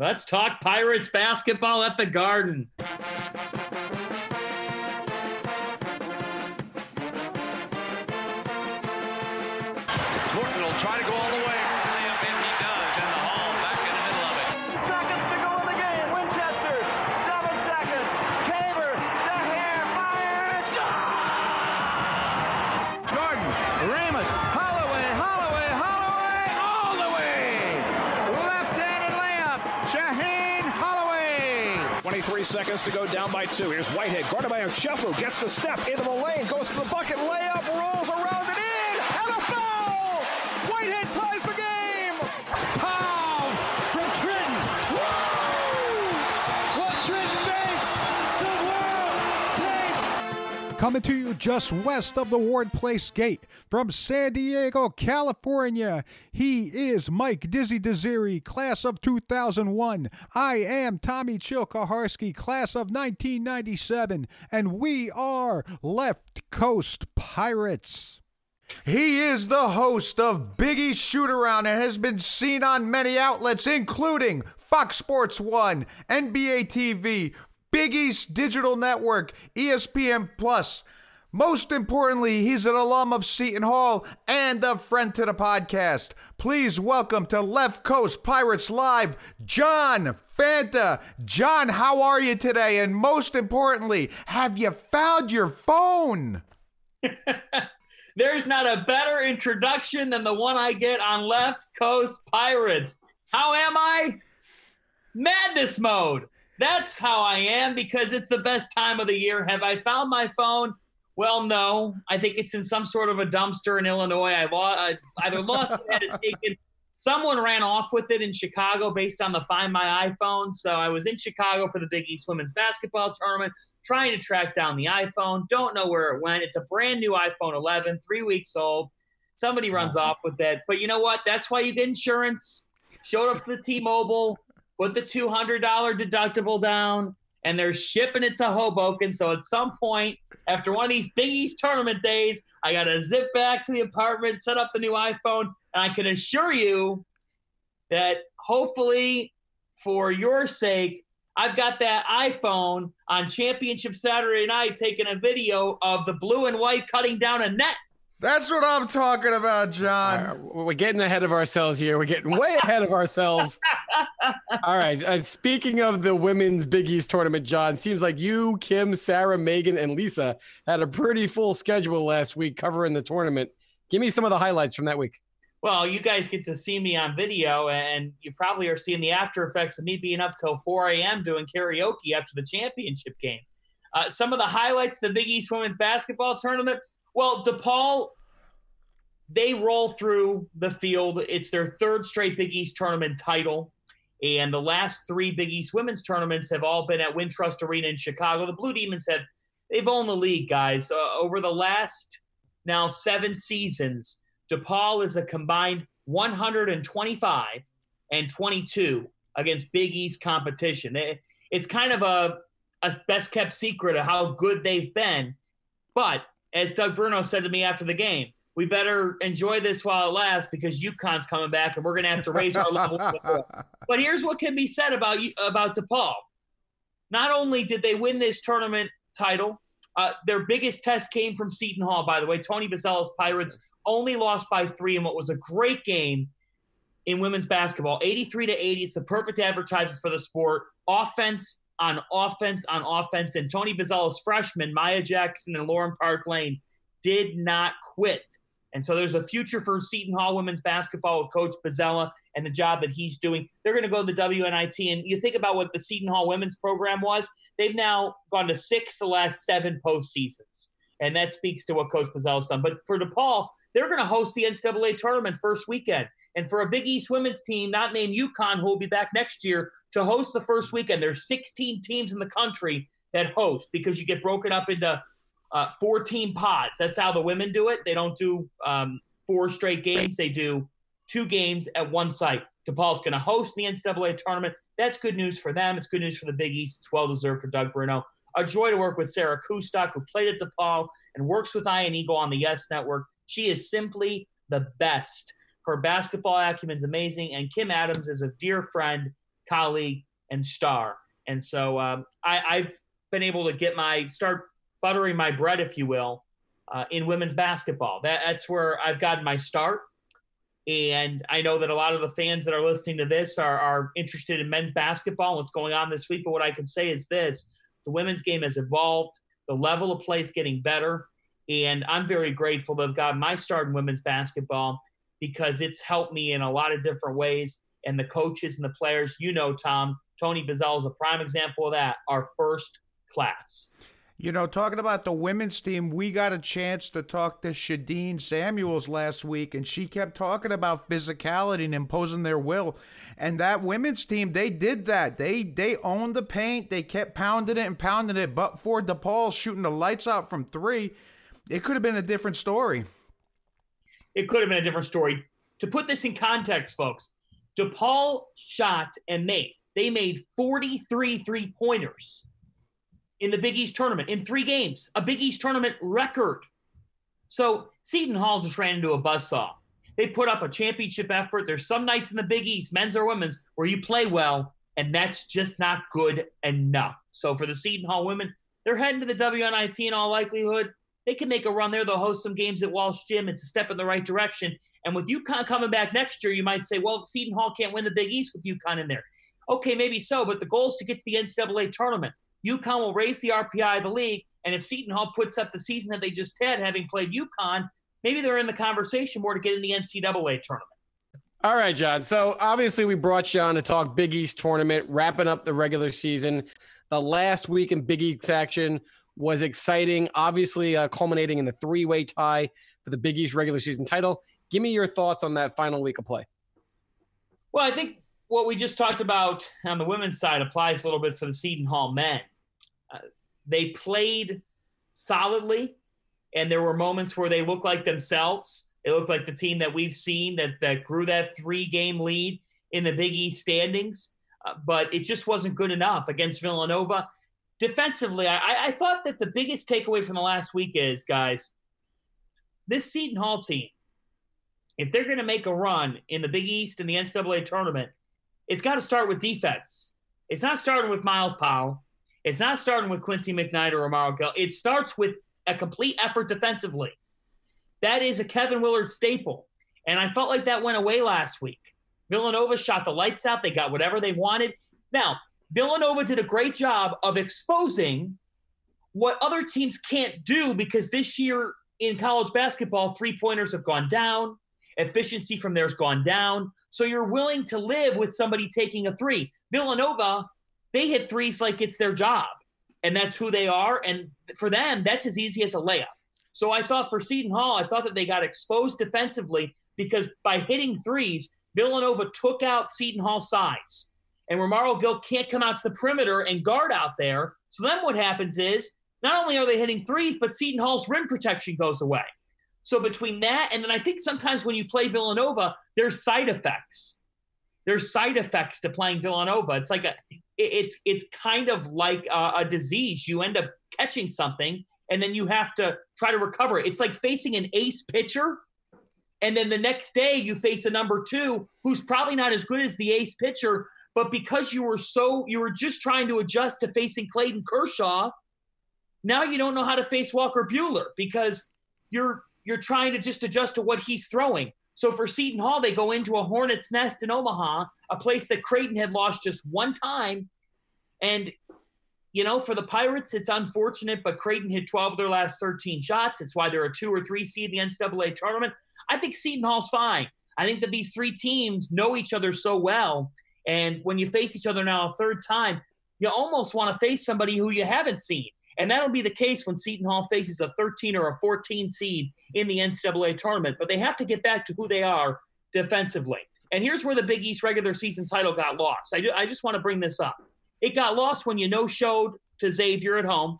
Let's talk Pirates basketball at the Garden. Seconds to go down by two. Here's Whitehead, guarded by Ochefu, gets the step into the lane, goes to the bucket, layup, rolls around and in, and a foul! Whitehead ties the game! Pow from Trenton. Woo! What Trenton makes, the world takes. Coming to you just west of the Ward Place Gate from San Diego, California. He is Mike Dizzy Desiri, class of 2001. I am Tommy Chilkaharsky, class of 1997. And we are Left Coast Pirates. He is the host of Biggie Shoot Around and has been seen on many outlets, including Fox Sports 1, NBA TV, Big East Digital Network, ESPN Plus. Most importantly, he's an alum of Seton Hall and a friend to the podcast. Please welcome to Left Coast Pirates Live, John Fanta. John, how are you today? And most importantly, have you found your phone? There's not a better introduction than the one I get on Left Coast Pirates. How am I? Madness mode. That's how I am because it's the best time of the year. Have I found my phone? Well, no. I think it's in some sort of a dumpster in Illinois. I, lo- I either lost it, had it taken. Someone ran off with it in Chicago based on the Find My iPhone. So I was in Chicago for the Big East Women's Basketball Tournament, trying to track down the iPhone. Don't know where it went. It's a brand new iPhone 11, three weeks old. Somebody runs off with it. But you know what? That's why you get insurance. Showed up to the T-Mobile, put the $200 deductible down, and they're shipping it to Hoboken. So at some point, after one of these Big East tournament days, I got to zip back to the apartment, set up the new iPhone, and I can assure you that hopefully, for your sake, I've got that iPhone on Championship Saturday night taking a video of the blue and white cutting down a net. That's what I'm talking about, John. Uh, we're getting ahead of ourselves here. We're getting way ahead of ourselves. All right. Uh, speaking of the women's Big East tournament, John, seems like you, Kim, Sarah, Megan, and Lisa had a pretty full schedule last week covering the tournament. Give me some of the highlights from that week. Well, you guys get to see me on video, and you probably are seeing the after effects of me being up till 4 a.m. doing karaoke after the championship game. Uh, some of the highlights of the Big East women's basketball tournament. Well, DePaul, they roll through the field. It's their third straight Big East tournament title. And the last three Big East women's tournaments have all been at Wintrust Arena in Chicago. The Blue Demons have they've owned the league, guys. Uh, over the last now seven seasons, DePaul is a combined 125 and 22 against Big East competition. It- it's kind of a, a best kept secret of how good they've been. But as Doug Bruno said to me after the game, we better enjoy this while it lasts because UConn's coming back and we're going to have to raise our level. but here's what can be said about about DePaul. Not only did they win this tournament title, uh, their biggest test came from Seton Hall. By the way, Tony Bozzella's Pirates only lost by three in what was a great game in women's basketball. 83 to 80. It's the perfect advertisement for the sport. Offense on offense on offense. And Tony Bozzella's freshmen, Maya Jackson and Lauren Park Lane, did not quit. And so there's a future for Seton Hall women's basketball with Coach Bazella and the job that he's doing. They're going to go to the WNIT. And you think about what the Seton Hall women's program was, they've now gone to six the last seven postseasons. And that speaks to what Coach Bozzella's done. But for DePaul, they're going to host the NCAA tournament first weekend. And for a Big East women's team, not named UConn, who will be back next year, to host the first weekend, there's 16 teams in the country that host because you get broken up into uh, four team pods. That's how the women do it. They don't do um, four straight games, they do two games at one site. DePaul's going to host the NCAA tournament. That's good news for them. It's good news for the Big East. It's well deserved for Doug Bruno. A joy to work with Sarah Kustok, who played at DePaul and works with Ian Eagle on the Yes Network. She is simply the best. Her basketball acumen is amazing, and Kim Adams is a dear friend, colleague, and star. And so um, I, I've been able to get my start buttering my bread, if you will, uh, in women's basketball. That, that's where I've gotten my start. And I know that a lot of the fans that are listening to this are, are interested in men's basketball and what's going on this week. But what I can say is this the women's game has evolved, the level of play is getting better. And I'm very grateful to have gotten my start in women's basketball because it's helped me in a lot of different ways. And the coaches and the players, you know, Tom, Tony Bazell is a prime example of that, are first class. You know, talking about the women's team, we got a chance to talk to Shadeen Samuels last week, and she kept talking about physicality and imposing their will. And that women's team, they did that. They they owned the paint. They kept pounding it and pounding it. But for DePaul shooting the lights out from three, it could have been a different story. It could have been a different story. To put this in context, folks, DePaul shot and made. They made 43 three pointers in the Big East tournament in three games, a Big East tournament record. So Seton Hall just ran into a buzzsaw. They put up a championship effort. There's some nights in the Big East, men's or women's, where you play well, and that's just not good enough. So for the Seton Hall women, they're heading to the WNIT in all likelihood. They can make a run there. They'll host some games at Walsh Gym. It's a step in the right direction. And with UConn coming back next year, you might say, well, Seton Hall can't win the Big East with UConn in there. Okay, maybe so, but the goal is to get to the NCAA tournament. UConn will raise the RPI of the league. And if Seton Hall puts up the season that they just had, having played UConn, maybe they're in the conversation more to get in the NCAA tournament. All right, John. So obviously we brought you on to talk Big East tournament, wrapping up the regular season. The last week in Big East action was exciting, obviously uh, culminating in the three-way tie for the Big East regular season title. Give me your thoughts on that final week of play. Well, I think what we just talked about on the women's side applies a little bit for the Seton Hall men. Uh, they played solidly, and there were moments where they looked like themselves. They looked like the team that we've seen that that grew that three game lead in the Big East standings, uh, but it just wasn't good enough against Villanova. Defensively, I, I thought that the biggest takeaway from the last week is, guys, this Seton Hall team, if they're going to make a run in the Big East and the NCAA tournament, it's got to start with defense. It's not starting with Myles Powell. It's not starting with Quincy McKnight or Romaro Gill. It starts with a complete effort defensively. That is a Kevin Willard staple. And I felt like that went away last week. Villanova shot the lights out. They got whatever they wanted. Now, Villanova did a great job of exposing what other teams can't do because this year in college basketball, three pointers have gone down, efficiency from there's gone down. So you're willing to live with somebody taking a three. Villanova, they hit threes like it's their job, and that's who they are. And for them, that's as easy as a layup. So I thought for Seton Hall, I thought that they got exposed defensively because by hitting threes, Villanova took out Seton Hall's size. And Romaro Gill can't come out to the perimeter and guard out there. So then what happens is not only are they hitting threes, but Seton Hall's rim protection goes away. So between that and then I think sometimes when you play Villanova, there's side effects. There's side effects to playing Villanova. It's like a, it's it's kind of like a, a disease. You end up catching something and then you have to try to recover. It's like facing an ace pitcher, and then the next day you face a number two who's probably not as good as the ace pitcher, but because you were so you were just trying to adjust to facing Clayton Kershaw, now you don't know how to face Walker Buehler because you're you're trying to just adjust to what he's throwing. So for Seton Hall, they go into a hornet's nest in Omaha, a place that Creighton had lost just one time. And, you know, for the Pirates, it's unfortunate, but Creighton hit 12 of their last 13 shots. It's why they're a two or three seed in the NCAA tournament. I think Seton Hall's fine. I think that these three teams know each other so well. And when you face each other now a third time, you almost want to face somebody who you haven't seen. And that'll be the case when Seton Hall faces a 13 or a 14 seed in the NCAA tournament. But they have to get back to who they are defensively. And here's where the Big East regular season title got lost. I, do, I just want to bring this up. It got lost when you no showed to Xavier at home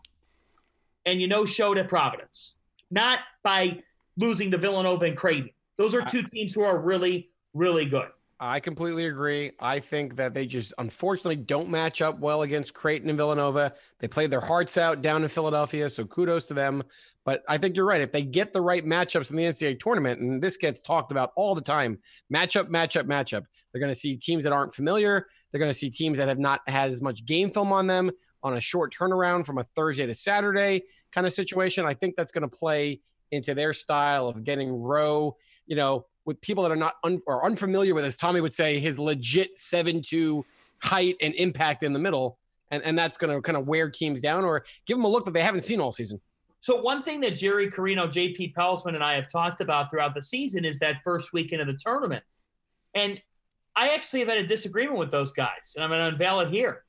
and you no showed at Providence, not by losing to Villanova and Creighton. Those are two teams who are really, really good. I completely agree. I think that they just unfortunately don't match up well against Creighton and Villanova. They played their hearts out down in Philadelphia, so kudos to them. But I think you're right. If they get the right matchups in the NCAA tournament, and this gets talked about all the time matchup, matchup, matchup, they're going to see teams that aren't familiar. They're going to see teams that have not had as much game film on them on a short turnaround from a Thursday to Saturday kind of situation. I think that's going to play into their style of getting row, you know, with people that are not un- or unfamiliar with, as Tommy would say, his legit seven two height and impact in the middle, and and that's going to kind of wear teams down or give them a look that they haven't seen all season. So one thing that Jerry Carino, JP Pelzman, and I have talked about throughout the season is that first weekend of the tournament, and I actually have had a disagreement with those guys, and I'm going to unveil it here.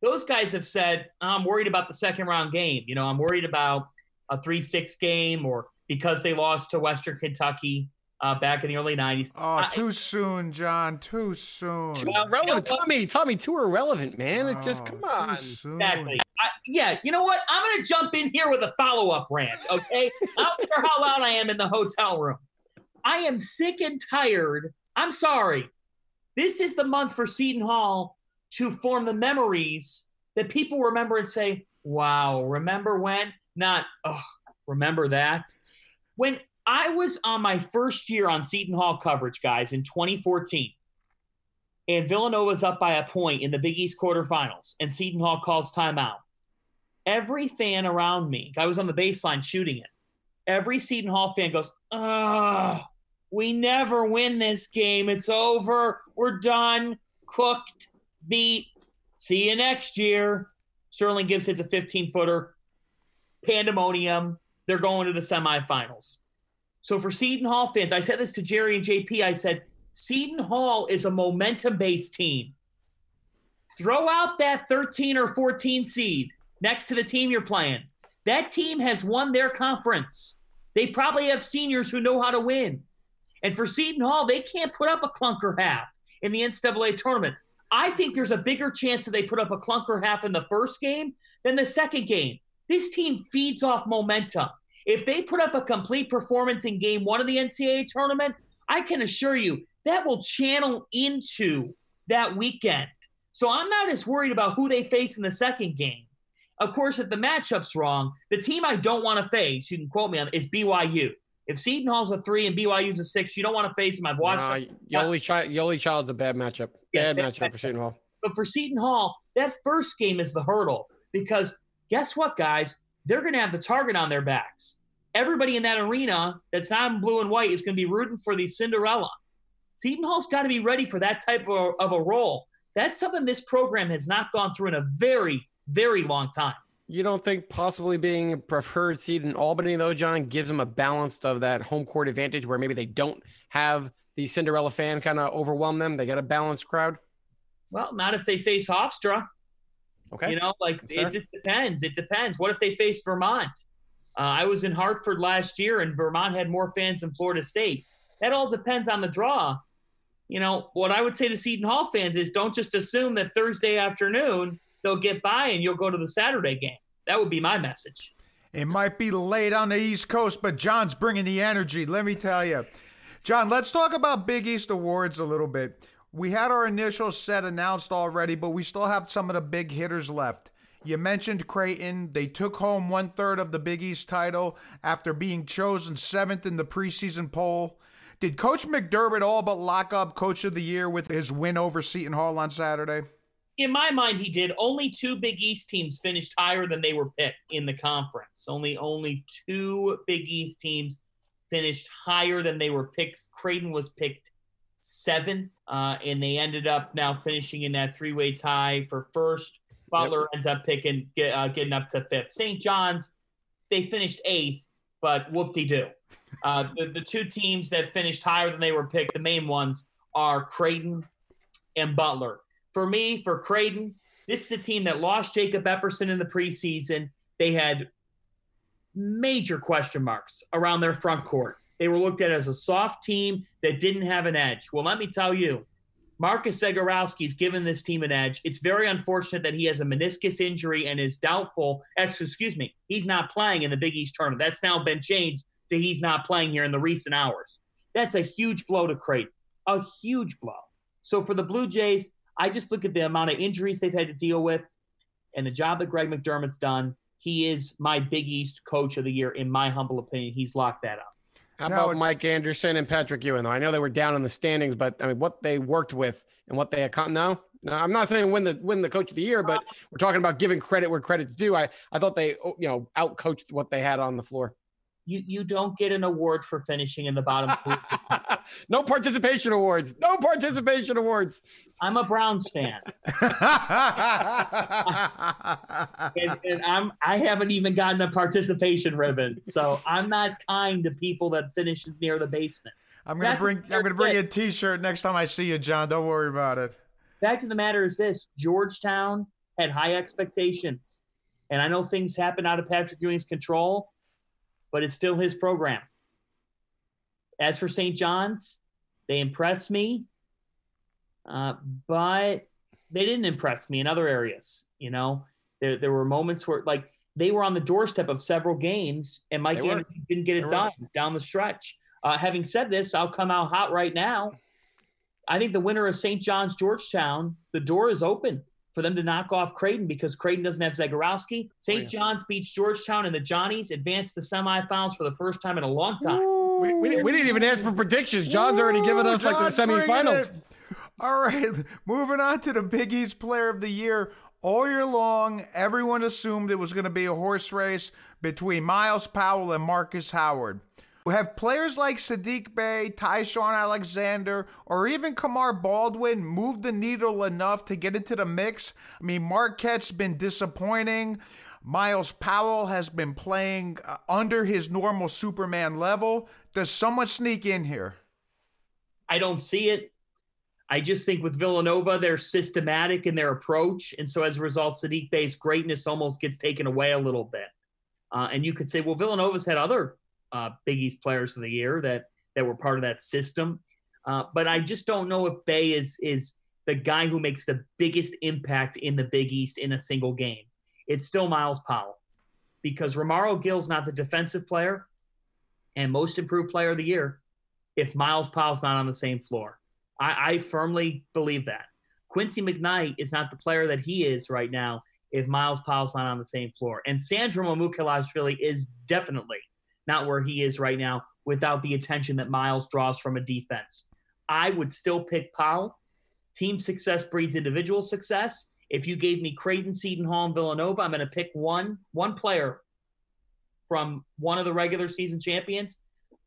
Those guys have said, oh, I'm worried about the second round game. You know, I'm worried about a 3 6 game or because they lost to Western Kentucky uh, back in the early 90s. Oh, I- too soon, John. Too soon. Too irrelevant, Tommy. Tommy, too irrelevant, man. It's just Oh, come too on. soon. Exactly. I, yeah, you know what? I'm going to jump in here with a follow up rant, okay? I don't care how loud I am in the hotel room. I am sick and tired. I'm sorry. This is the month for Seton Hall to form the memories that people remember and say, wow, remember when? Not, oh, remember that? When I was on my first year on Seton Hall coverage, guys, in 2014, and Villanova's up by a point in the Big East quarterfinals, and Seton Hall calls timeout. Every fan around me, I was on the baseline shooting it. Every Seton Hall fan goes, "Ah, we never win this game. It's over. We're done. Cooked. Beat. See you next year." Sterling Gibbs hits a 15 footer. Pandemonium. They're going to the semifinals. So for Seton Hall fans, I said this to Jerry and JP. I said, Seton Hall is a momentum based team. Throw out that 13 or 14 seed next to the team you're playing. That team has won their conference. They probably have seniors who know how to win. And for Seton Hall, they can't put up a clunker half in the NCAA tournament. I think there's a bigger chance that they put up a clunker half in the first game than the second game. This team feeds off momentum. If they put up a complete performance in game one of the NCAA tournament, I can assure you that will channel into that weekend. So I'm not as worried about who they face in the second game. Of course, if the matchup's wrong, the team I don't want to face, you can quote me on, is BYU. If Seton Hall's a three and BYU's a six, you don't want to face them. I've watched Nah, them. Yoeli, Chi- Yoeli Child's a bad matchup. Yeah, Bad bad matchup for matchup. Seton Hall. But for Seton Hall, that first game is the hurdle because guess what, guys? They're going to have the target on their backs. Everybody in that arena that's not in blue and white is going to be rooting for the Cinderella. Seton Hall's got to be ready for that type of, of a role. That's something this program has not gone through in a very, very long time. You don't think possibly being a preferred seed in Albany, though, John, gives them a balance of that home court advantage where maybe they don't have the Cinderella fan kind of overwhelm them? They got a balanced crowd. Well, not if they face Hofstra. Okay. You know, like That's it just depends. It depends. What if they face Vermont? Uh, I was in Hartford last year, and Vermont had more fans than Florida State. That all depends on the draw. You know, what I would say to Seton Hall fans is don't just assume that Thursday afternoon they'll get by and you'll go to the Saturday game. That would be my message. It might be late on the East Coast, but John's bringing the energy. Let me tell you. John, let's talk about Big East Awards a little bit. We had our initial set announced already, but we still have some of the big hitters left. You mentioned Creighton. They took home one third of the Big East title after being chosen seventh in the preseason poll. Did Coach McDermott all but lock up Coach of the Year with his win over Seton Hall on Saturday? In my mind, he did. Only two Big East teams finished higher than they were picked in the conference. Only only two Big East teams finished higher than they were picked. Creighton was picked seventh, uh, and they ended up now finishing in that three-way tie for first. Butler ends up picking, get, uh, getting up to fifth. St. John's, they finished eighth, but whoop-de-doo. Uh, the, the two teams that finished higher than they were picked, the main ones, are Creighton and Butler. For me, for Creighton, this is a team that lost Jacob Epperson in the preseason. They had major question marks around their front court. They were looked at as a soft team that didn't have an edge. Well, let me tell you, Marcus Zegarowski's given this team an edge. It's very unfortunate that he has a meniscus injury and is doubtful. Excuse me, he's not playing in the Big East tournament. That's now been changed to he's not playing here in the recent hours. That's a huge blow to Creighton, a huge blow. So for the Blue Jays, I just look at the amount of injuries they've had to deal with and the job that Greg McDermott's done. He is my Big East coach of the year, in my humble opinion. He's locked that up. How Now about Mike Anderson and Patrick Ewing? Though I know they were down in the standings, but I mean, what they worked with and what they account now. No, I'm not saying win the win the coach of the year, but we're talking about giving credit where credit's due. I I thought they oh, you know outcoached what they had on the floor. You you don't get an award for finishing in the bottom. no participation awards. No participation awards. I'm a Browns fan, and, and I'm I haven't even gotten a participation ribbon, so I'm not kind to people that finish near the basement. I'm gonna bring. I'm gonna bring you a T-shirt next time I see you, John. Don't worry about it. Fact of the matter is this: Georgetown had high expectations, and I know things happen out of Patrick Ewing's control, but it's still his program. As for St. John's, they impressed me, uh, but they didn't impress me in other areas. You know, there there were moments where like they were on the doorstep of several games, and Mike didn't get it done down the stretch. Uh, having said this, I'll come out hot right now. I think the winner of St. John's Georgetown, the door is open for them to knock off Creighton because Creighton doesn't have Zegarowski. St. yeah. John's beats Georgetown, and the Johnnies advance to semifinals for the first time in a long time. We, we, didn't, we didn't even ask for predictions. John's already given us like the semifinals. All right, moving on to the Big East Player of the Year. All year long, everyone assumed it was going to be a horse race between Myles Powell and Marcus Howard. Have players like Sadiq Bey, Ty-Shon Alexander, or even Kamar Baldwin moved the needle enough to get into the mix? I mean, Marquette's been disappointing. Myles Powell has been playing uh, under his normal Superman level. Does someone sneak in here? I don't see it. I just think with Villanova, they're systematic in their approach. And so as a result, Sadiq Bey's greatness almost gets taken away a little bit. Uh, and you could say, well, Villanova's had other uh, Big East players of the year that that were part of that system. Uh, but I just don't know if Bey is is the guy who makes the biggest impact in the Big East in a single game. It's still Myles Powell because Romaro Gill's not the defensive player and most improved player of the year if Myles Powell's not on the same floor. I, I firmly believe that. Quincy McKnight is not the player that he is right now if Myles Powell's not on the same floor. And Sandra Sandro Mamukelashvili is definitely not where he is right now without the attention that Myles draws from a defense. I would still pick Powell. Team success breeds individual success. If you gave me Creighton, Seton Hall, and Villanova, I'm going to pick one one player from one of the regular season champions.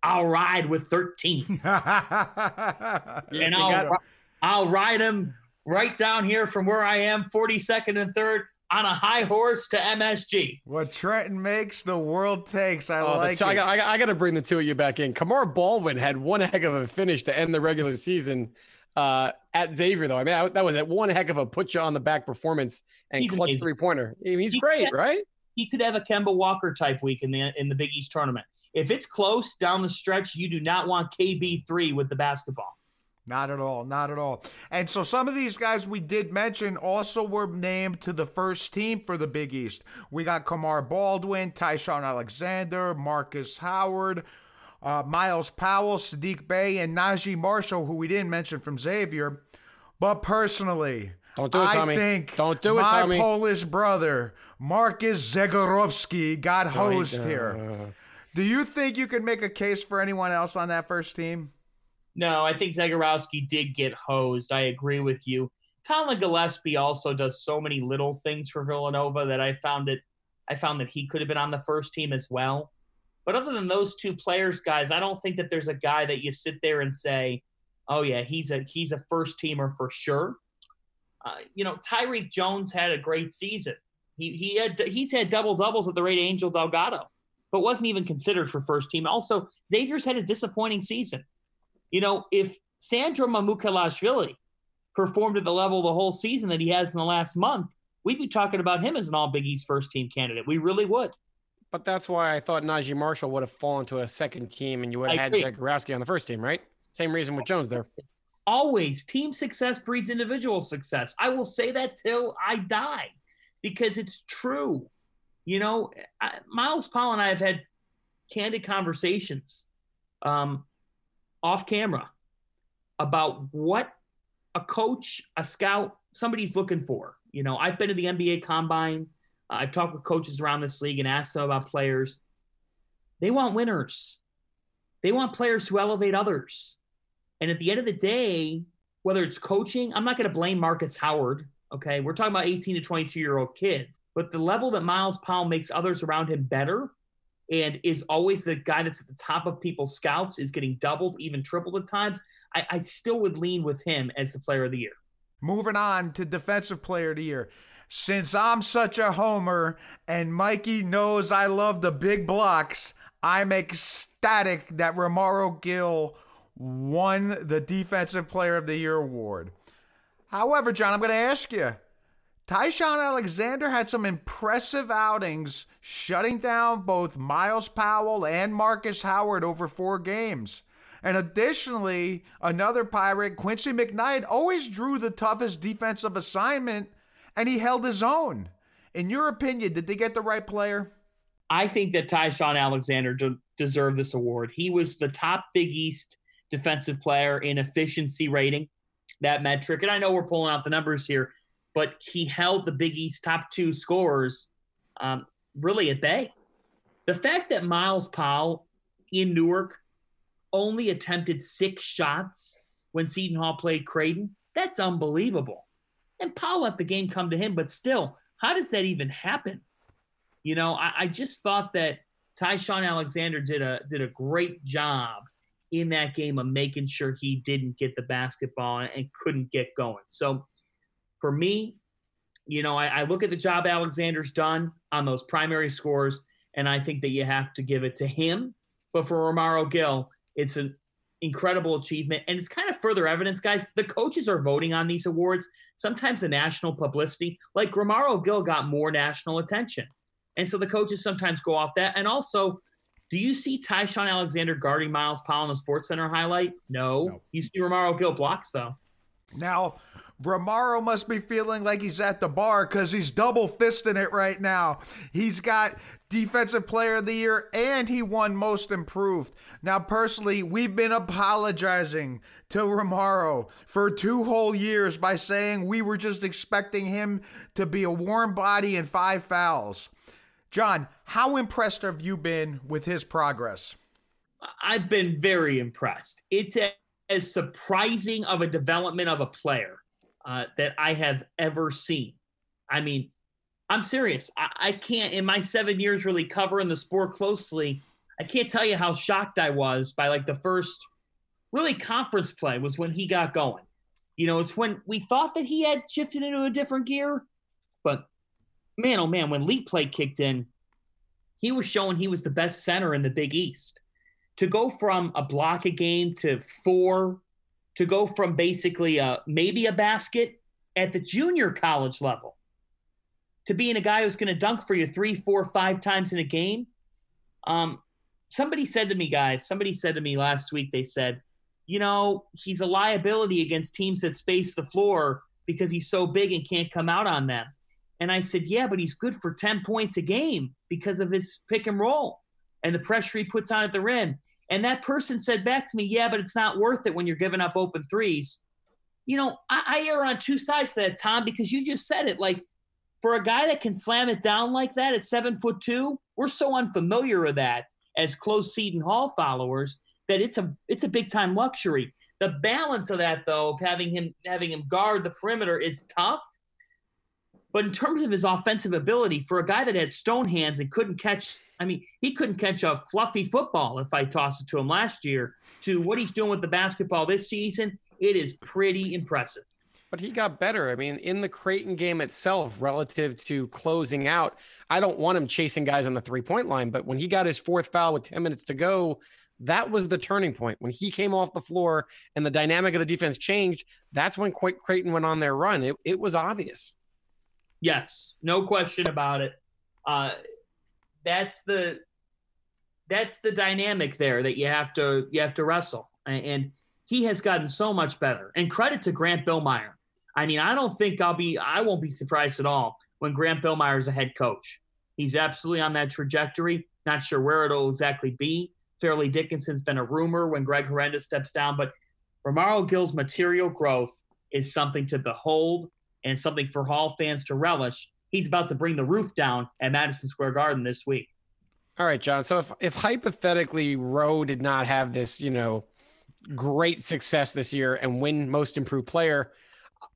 I'll ride with 13 and I'll, I'll ride him right down here from where I am, 42nd and third, on a high horse to MSG. What Trenton makes, the world takes. I Oh, like the, I, it. got, I, got, I got to bring the two of you back in. Kamar Baldwin had one heck of a finish to end the regular season uh, at Xavier, though. I mean, that, that was at one heck of a put you on the back performance and He's clutch three pointer. I mean, he's He great, can't- right? He could have a Kemba Walker type week in the in the Big East tournament. If it's close down the stretch, you do not want KB three with the basketball. Not at all. Not at all. And so some of these guys we did mention also were named to the first team for the Big East. We got Kamar Baldwin, Ty-Shon Alexander, Marcus Howard, uh, Myles Powell, Sadiq Bey, and Naji Marshall, who we didn't mention from Xavier. But personally, Don't do it, I Tommy. think Don't do it, my Tommy. Polish brother, Marcus Zegarowski, got hosed here. Do you think you can make a case for anyone else on that first team? No, I think Zegarowski did get hosed. I agree with you. Collin Gillespie also does so many little things for Villanova that I found it. I found that he could have been on the first team as well. But other than those two players, guys, I don't think that there's a guy that you sit there and say, "Oh yeah, he's a he's a first teamer for sure." Uh, you know, Tyrique Jones had a great season. He he had he's had double doubles at the rate of Angel Delgado, but wasn't even considered for first team. Also, Xavier's had a disappointing season. You know, if Sandro Mamukelashvili performed at the level the whole season that he has in the last month, we'd be talking about him as an All Big East first team candidate. We really would. But that's why I thought Naji Marshall would have fallen to a second team and you would have I had agree. Zegarowski on the first team, right? Same reason with Jones there. Always, team success breeds individual success. I will say that till I die because it's true. You know, I, Myles Powell and I have had candid conversations um, off camera about what a coach, a scout, somebody's looking for. You know, I've been to the NBA combine. Uh, I've talked with coaches around this league and asked them about players. They want winners. They want players who elevate others. And at the end of the day, whether it's coaching, I'm not going to blame Marcus Howard. Okay. We're talking about 18 to 22 year old kids. But the level that Myles Powell makes others around him better and is always the guy that's at the top of people's scouts, is getting doubled, even tripled at times, I, I still would lean with him as the player of the year. Moving on to defensive player of the year. Since I'm such a homer and Mikey knows I love the big blocks, I'm ecstatic that Romaro Gill won the Defensive Player of the Year award. However, John, I'm going to ask you Ty-Shon Alexander had some impressive outings, shutting down both Myles Powell and Marcus Howard over four games. And additionally, another Pirate, Quincy McKnight, always drew the toughest defensive assignment and he held his own. In your opinion, did they get the right player? I think that Ty-Shon Alexander de- deserved this award. He was the top Big East defensive player in efficiency rating, that metric. And I know we're pulling out the numbers here, but he held the Big East top two scorers um, really at bay. The fact that Myles Powell in Newark only attempted six shots when Seton Hall played Creighton, that's unbelievable. And Powell let the game come to him, but still, how does that even happen? You know, I, I just thought that Ty-Shon Alexander did a did a great job in that game of making sure he didn't get the basketball and couldn't get going. So for me, you know, I, I, look at the job Alexander's done on those primary scores, and I think that you have to give it to him. But for Romaro Gill, it's an incredible achievement. And it's kind of further evidence, guys. The coaches are voting on these awards. Sometimes the national publicity, like Romaro Gill got more national attention. And so the coaches sometimes go off that. And also, do you see Ty-Shon Alexander guarding Myles Powell in the Sports Center highlight? No. no. You see Romaro Gill blocks, though. Now, Romaro must be feeling like he's at the bar because he's double fisting it right now. He's got Defensive Player of the Year and he won Most Improved. Now, personally, we've been apologizing to Romaro for two whole years by saying we were just expecting him to be a warm body and five fouls. John, how impressed have you been with his progress? I've been very impressed. It's as surprising of a development of a player uh, that I have ever seen. I mean, I'm serious. I, I can't, in my seven years really covering the sport closely, I can't tell you how shocked I was by like the first really conference play was when he got going. You know, it's when we thought that he had shifted into a different gear, but man, oh man, when league play kicked in, he was showing he was the best center in the Big East. To go from a block a game to four, to go from basically a, maybe a basket at the junior college level, to being a guy who's going to dunk for you three, four, five times in a game. Um, somebody said to me, guys, somebody said to me last week, they said, you know, he's a liability against teams that space the floor because he's so big and can't come out on them. And I said, Yeah, but he's good for 10 points a game because of his pick and roll and the pressure he puts on at the rim. And that person said back to me, Yeah, but it's not worth it when you're giving up open threes. You know, I, I err on two sides to that, Tom, because you just said it. Like, for a guy that can slam it down like that at seven foot two, we're so unfamiliar with that as close Seton Hall followers that it's a it's a big time luxury. The balance of that, though, of having him having him guard the perimeter is tough. But in terms of his offensive ability, for a guy that had stone hands and couldn't catch, I mean, he couldn't catch a fluffy football if I tossed it to him last year, to what he's doing with the basketball this season, it is pretty impressive. But he got better. I mean, in the Creighton game itself, relative to closing out, I don't want him chasing guys on the three point line, but when he got his fourth foul with 10 minutes to go, that was the turning point. When he came off the floor and the dynamic of the defense changed, that's when Creighton went on their run. It, it was obvious. Yes, no question about it. Uh, that's the that's the dynamic there that you have to you have to wrestle, and he has gotten so much better. And credit to Grant Billmeier. I mean, I don't think I'll be I won't be surprised at all when Grant Billmeier is a head coach. He's absolutely on that trajectory. Not sure where it'll exactly be. Fairleigh Dickinson's been a rumor when Greg Herenda steps down, but Romaro Gill's material growth is something to behold and something for Hall fans to relish. He's about to bring the roof down at Madison Square Garden this week. All right, John. So if if hypothetically Rowe did not have this, you know, great success this year and win most improved player,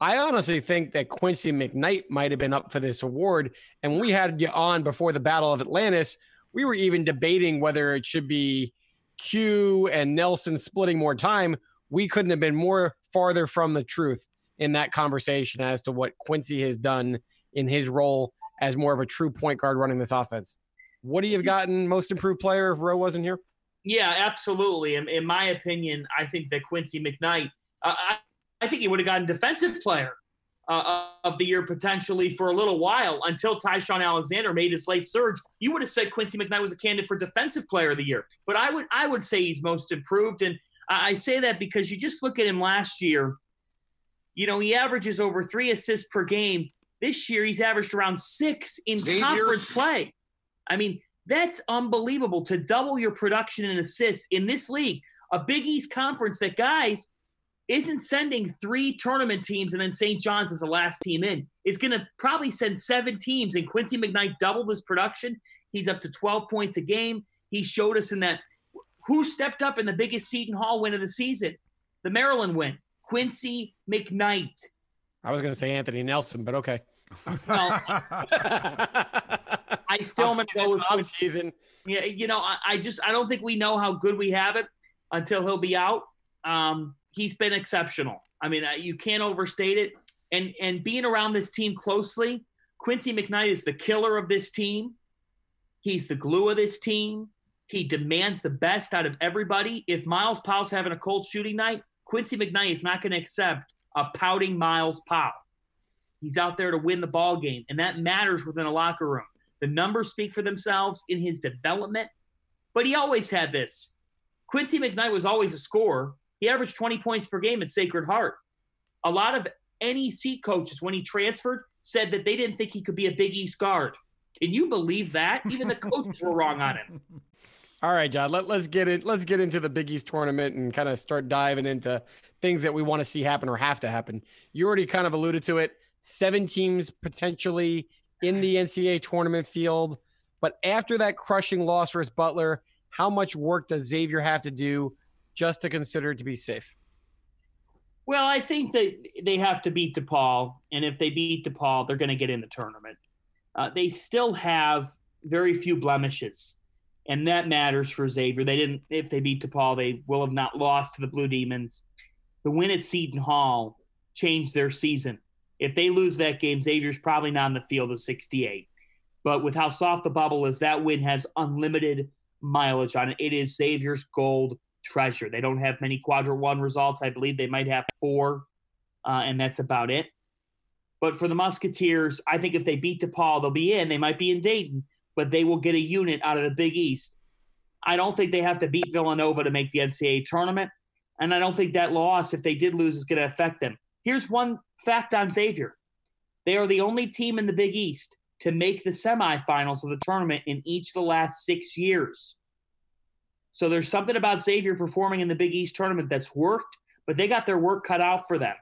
I honestly think that Quincy McKnight might have been up for this award. And when we had you on before the Battle of Atlantis, we were even debating whether it should be Q and Nelson splitting more time. We couldn't have been more farther from the truth in that conversation as to what Quincy has done in his role as more of a true point guard running this offense. Would he have gotten most improved player if Rowe wasn't here? Yeah, absolutely. In, in my opinion, I think that Quincy McKnight, uh, I, I think he would have gotten defensive player uh, of the year potentially for a little while until Ty-Shon Alexander made his late surge. You would have said Quincy McKnight was a candidate for defensive player of the year, but I would I would say he's most improved, and I say that because you just look at him last year. You know, he averages over three assists per game. This year, he's averaged around six in Xavier. conference play. I mean, that's unbelievable to double your production and assists in this league, a Big East conference that guys isn't sending three tournament teams and then St. John's as the last team in. Is going to probably send seven teams, and Quincy McKnight doubled his production. He's up to 12 points a game. He showed us in that who stepped up in the biggest Seton Hall win of the season, the Maryland win. Quincy McKnight. I was going to say Anthony Nelson, but okay. Well, I still am going to go with Quincy. teasing. Yeah, you know, I, I just I don't think we know how good we have it until he'll be out. Um, he's been exceptional. I mean, you can't overstate it. And and being around this team closely, Quincy McKnight is the killer of this team. He's the glue of this team. He demands the best out of everybody. If Myles Powell's having a cold shooting night, Quincy McKnight is not going to accept a pouting Myles Powell. He's out there to win the ball game, and that matters within a locker room. The numbers speak for themselves in his development, but he always had this. Quincy McKnight was always a scorer. He averaged 20 points per game at Sacred Heart. A lot of NEC coaches, when he transferred, said that they didn't think he could be a Big East guard. Can you believe that? Even the coaches were wrong on him. All right, John. Let, let's get it. Let's get into the Big East tournament and kind of start diving into things that we want to see happen or have to happen. You already kind of alluded to it. Seven teams potentially in the NCAA tournament field, but after that crushing loss versus Butler, how much work does Xavier have to do just to consider it to be safe? Well, I think that they have to beat DePaul, and if they beat DePaul, they're going to get in the tournament. Uh, they still have very few blemishes, and that matters for Xavier. They didn't. If they beat DePaul, they will have not lost to the Blue Demons. The win at Seton Hall changed their season. If they lose that game, Xavier's probably not in the field of 68. But with how soft the bubble is, that win has unlimited mileage on it. It is Xavier's gold treasure. They don't have many quadrant one results. I believe they might have four, uh, and that's about it. But for the Musketeers, I think if they beat DePaul, they'll be in. They might be in Dayton, but they will get a unit out of the Big East. I don't think they have to beat Villanova to make the NCAA tournament. And I don't think that loss, if they did lose, is going to affect them. Here's one fact on Xavier they are the only team in the Big East to make the semifinals of the tournament in each of the last six years. So there's something about Xavier performing in the Big East tournament that's worked, but they got their work cut out for them.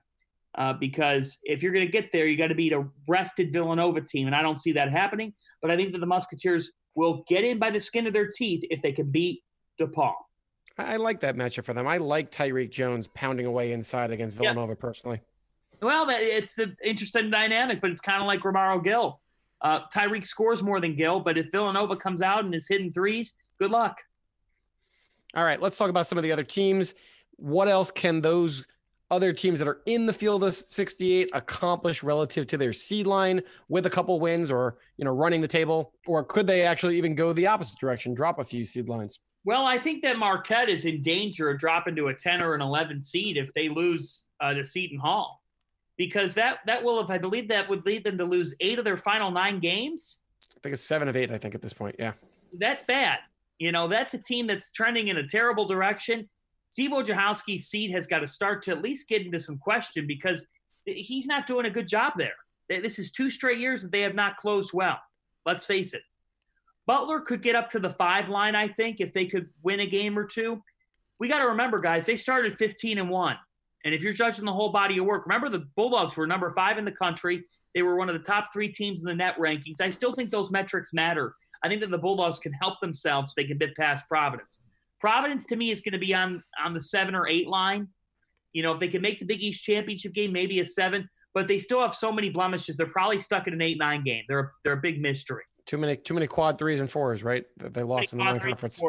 Uh, because if you're going to get there, you got to beat a rested Villanova team, and I don't see that happening. But I think that the Musketeers will get in by the skin of their teeth if they can beat DePaul. I like that matchup for them. I like Tyrique Jones pounding away inside against Yeah. Villanova personally. Well, it's an interesting dynamic, but it's kind of like Romaro Gill. Uh, Tyrique scores more than Gill, but if Villanova comes out and is hitting threes, good luck. All right, let's talk about some of the other teams. What else can those other teams that are in the field of 68 accomplish relative to their seed line with a couple wins or, you know, running the table? Or could they actually even go the opposite direction, drop a few seed lines? Well, I think that Marquette is in danger of dropping to a 10 or an 11 seed if they lose uh, to Seton Hall, because that that will, if I believe that would lead them to lose eight of their final nine games. I think it's seven of eight, I think, at this point. Yeah. That's bad. You know, that's a team that's trending in a terrible direction. Steve Wojciechowski's seat has got to start to at least get into some question because he's not doing a good job there. This is two straight years that they have not closed well. Let's face it. Butler could get up to the five line, I think, if they could win a game or two. We got to remember, guys, they started 15 and 1, And if you're judging the whole body of work, remember the Bulldogs were number five in the country. They were one of the top three teams in the net rankings. I still think those metrics matter. I think that the Bulldogs can help themselves. They can bid past Providence. Providence to me is going to be on on the seven or eight line. You know, if they can make the Big East championship game, maybe a seven. But they still have so many blemishes. They're probably stuck in an eight nine game. They're they're a big mystery. Too many too many quad threes and fours, right? That they lost in the non-conference.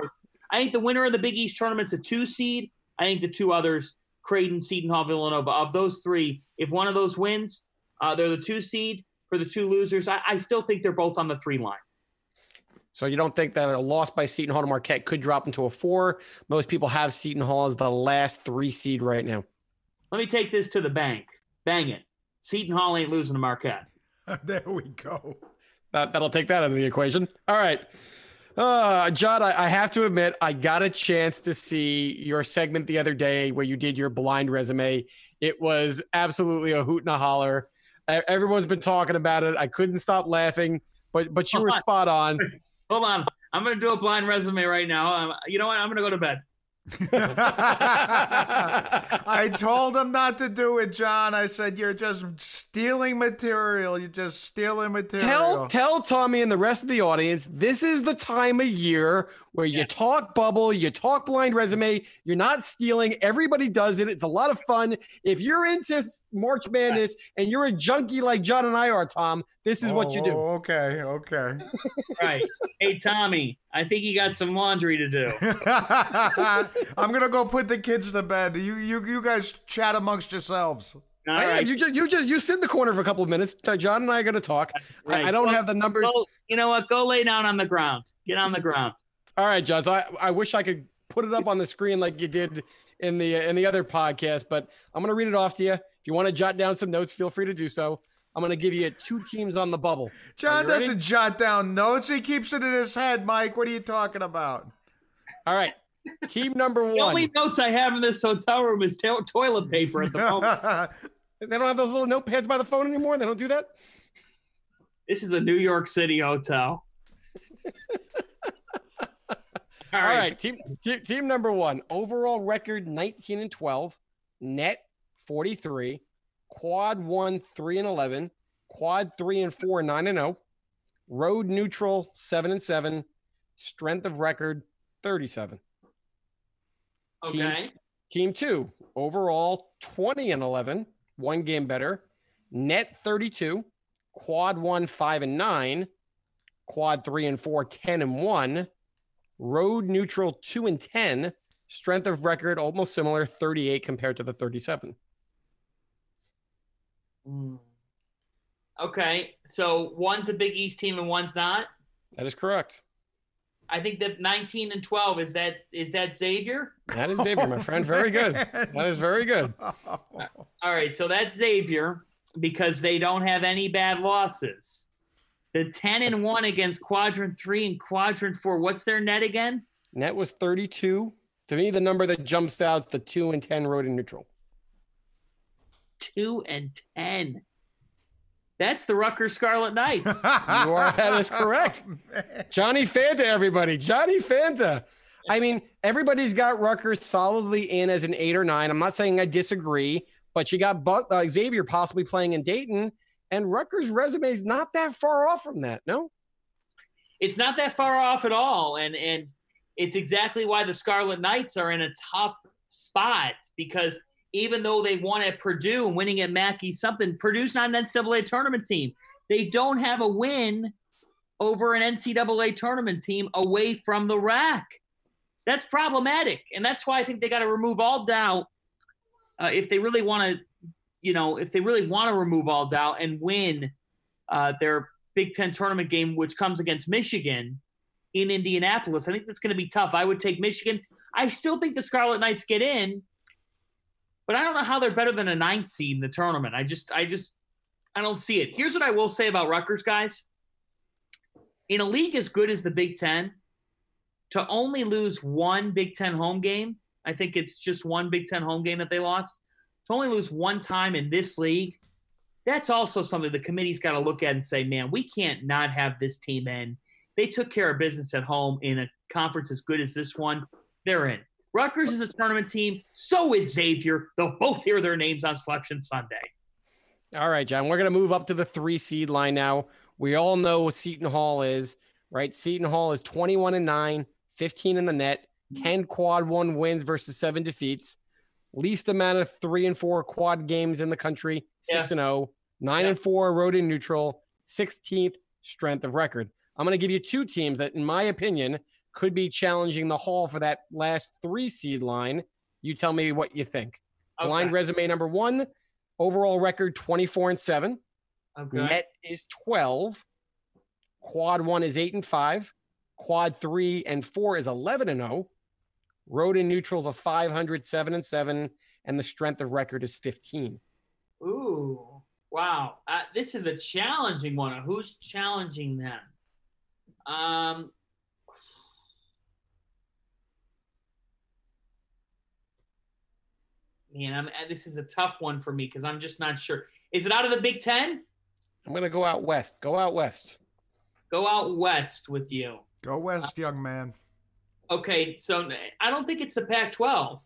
I think the winner of the Big East tournament's a two seed. I think the two others, Creighton, Seton Hall, Villanova, of those three, if one of those wins, uh, they're the two seed. For the two losers, I, I still think they're both on the three line. So you don't think that a loss by Seton Hall to Marquette could drop into a four? Most people have Seton Hall as the last three seed right now. Let me take this to the bank. Bang it. Seton Hall ain't losing to Marquette. there we go. That, that'll take that out of the equation. All right. Uh, John, I, I have to admit, I got a chance to see your segment the other day where you did your blind resume. It was absolutely a hoot and a holler. Everyone's been talking about it. I couldn't stop laughing, but but you were spot on. Hold on. I'm going to do a blind resume right now. Um, you know what? I'm going to go to bed. I told him not to do it, John. I said you're just stealing material. You're just stealing material. Tell tell Tommy and the rest of the audience this is the time of year where you Yeah. talk bubble, you talk blind resume. You're not stealing. Everybody does it. It's a lot of fun. If you're into March Madness and you're a junkie like John and I are, Tom, this is what you do. Oh, okay, okay. Right. hey, Tommy, I think you got some laundry to do. I'm gonna go put the kids to bed. You you you guys chat amongst yourselves. All I am. right. You just you just you sit in the corner for a couple of minutes. Uh, John and I are going to talk. I, Right. I don't Well, have the numbers. Go, you know what? Go lay down on the ground. Get on the ground. All right, John. So I, I wish I could put it up on the screen like you did in the in the other podcast, but I'm going to read it off to you. If you want to jot down some notes, feel free to do so. I'm going to give you two teams on the bubble. John you ready? doesn't jot down notes. He keeps it in his head. Mike, what are you talking about? All right. Team number one. The only notes I have in this hotel room is to- toilet paper at the moment. They don't have those little notepads by the phone anymore. They don't do that. this is a New York City hotel. All All right. team, team team number one. Overall record 19 and 12, net 43, quad one 3 and 11, quad 3 and 4 9 and 0, road neutral 7 and 7, strength of record 37. Team- Okay. Team 2, overall 20 and 11, one game better, net 32, quad 1 5 and 9, quad 3 and 4 10 and 1, road neutral 2 and 10, strength of record almost similar 38 compared to the 37. Mm. Okay. So one's a Big East team and one's not. That is correct. I think that 19 and 12 is that is that Xavier? That is Xavier, my friend. Very good. That is very good. All right, so that's Xavier because they don't have any bad losses. The 10 and 1 against quadrant 3 and quadrant 4. What's their net again? Net was 32. To me, the number that jumps out is the 2 and 10 road and neutral. 2 and 10. That's the Rutgers Scarlet Knights. You are that is correct. Johnny Fanta, everybody. Johnny Fanta. I mean, everybody's got Rutgers solidly in as an eight or nine. I'm not saying I disagree, but you got Bu- uh, Xavier possibly playing in Dayton, and Rutgers' resume is not that far off from that. No, it's not that far off at all and and it's exactly why the Scarlet Knights are in a tough spot because even though they won at Purdue and winning at Mackey something, Purdue's not an NCAA tournament team. They don't have a win over an NCAA tournament team away from the RAC. That's problematic, and that's why I think they got to remove all doubt uh, if they really want to, you know, if they really want to remove all doubt and win uh, their Big Ten tournament game, which comes against Michigan in Indianapolis. I think that's going to be tough. I would take Michigan. I still think the Scarlet Knights get in, but I don't know how they're better than a ninth seed in the tournament. I just, I just, I don't see it. Here's what I will say about Rutgers, guys. In a league as good as the Big Ten, to only lose one Big Ten home game, I think it's just one Big Ten home game that they lost. To only lose one time in this league, that's also something the committee's got to look at and say, man, we can't not have this team in. They took care of business at home in a conference as good as this one. They're in. Rutgers is a tournament team. So is Xavier. They'll both hear their names on Selection Sunday. All right, John. We're gonna move up to the three seed line now. We all know what Seton Hall is, right? Seton Hall is 21 and 9, 15 in the net, mm-hmm. 10 quad one wins versus seven defeats, least amount of three and four quad games in the country, six Yeah. and 0, nine Yeah. and four road and neutral, 16th strength of record. I'm gonna give you two teams that, in my opinion, could be challenging the Hall for that last three seed line. You tell me what you think. Okay. Blind resume number one, overall record 24 and 7. Okay. Net is 12. Quad one is 8 and 5. Quad three and four is 11 and 0. Road and neutrals of 500, 7 and 7. And the strength of record is 15. Ooh, wow. Uh, this is a challenging one. Who's challenging them? Um, man, I'm, uh, this is a tough one for me because I'm just not sure. Is it out of the Big Ten? I'm going to go out west. Go out west. Go out west with you. Go west, young man. Okay, so I don't think it's the Pac-12.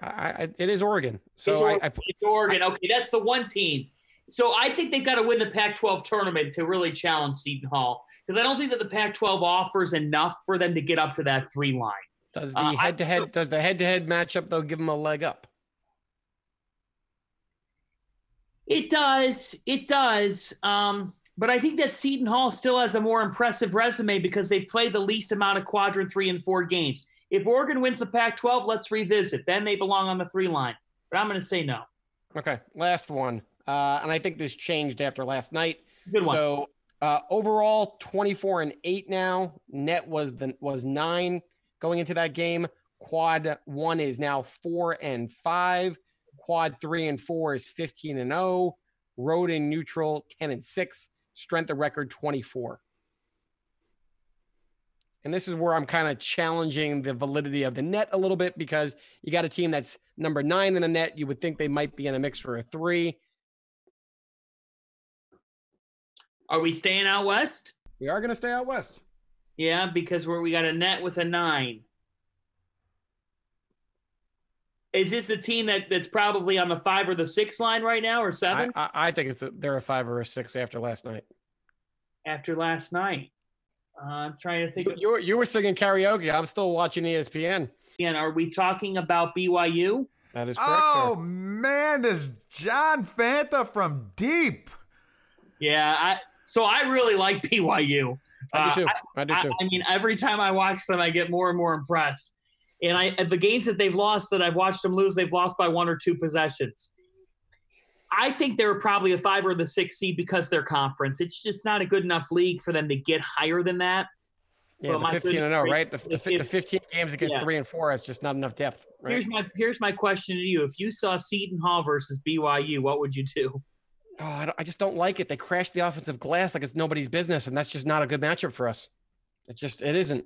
I, I, it is Oregon. So It's I, Oregon. I, It's Oregon. Okay, that's the one team. So I think they've got to win the Pac-12 tournament to really challenge Seton Hall because I don't think that the Pac-12 offers enough for them to get up to that three line. does the Uh, head to head does the head to head matchup though give them a leg up? It does. It does. Um, but I think that Seton Hall still has a more impressive resume because they've played the least amount of quadrant three and four games. If Oregon wins the Pac-12, let's revisit. Then they belong on the three line. But I'm going to say no. Okay, last one. Uh, and I think this changed after last night. Good one. So uh, overall, 24 and eight now. Net was the was nine going into that game. Quad one is now four and five. Quad three and four is 15 and 0. Road and neutral 10 and six. Strength of record 24. And this is where I'm kind of challenging the validity of the net a little bit because you got a team that's number nine in the net. You would think they might be in a mix for a three. Are we staying out west? We are going to stay out west. Yeah, because we're, we got a net with a nine. Is this a team that, that's probably on the five or the six line right now, or seven I, I think it's a, they're a five or a six after last night. after last night? Uh, I'm trying to think. You, Of, you, were, you were singing karaoke. I'm still watching ESPN. again, are we talking about BYU? That is correct, Oh sir. man, this John Fanta from deep. Yeah, I. So I really like BYU. I Uh, do too. I, do I, too. I mean, every time I watch them, I get more and more impressed. And I the games that they've lost that I've watched them lose, they've lost by one or two possessions. I think they're probably a five or the six seed because their conference. It's just not a good enough league for them to get higher than that. yeah, well, the 15 and 0, goodness right? The, if- the 15 games against yeah. three and four, it's just not enough depth, right? Here's my here's my question to you: If you saw Seton Hall versus BYU, what would you do? Oh, I, I just don't like it. They crashed the offensive glass like it's nobody's business, and that's just not a good matchup for us. It just it isn't.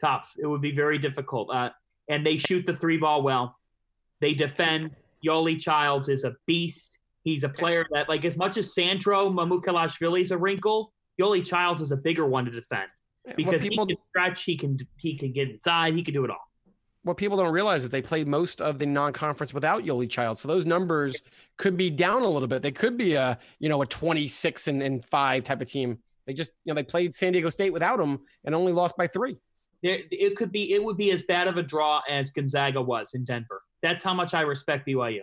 Tough. It would be very difficult. Uh, and they shoot the three ball well. They defend. Yoeli Childs is a beast. He's a player that, like, as much as Sandro Mamukelashvili is a wrinkle, Yoeli Childs is a bigger one to defend because people he can stretch, he can he can get inside, he can do it all. what people don't realize is they played most of the non-conference without Yoeli Child. So those numbers could be down a little bit. They could be a, you know, a 26 and, and five type of team. They just, you know, they played San Diego State without him and only lost by three. There, it could be it would be as bad of a draw as Gonzaga was in Denver. That's how much I respect BYU.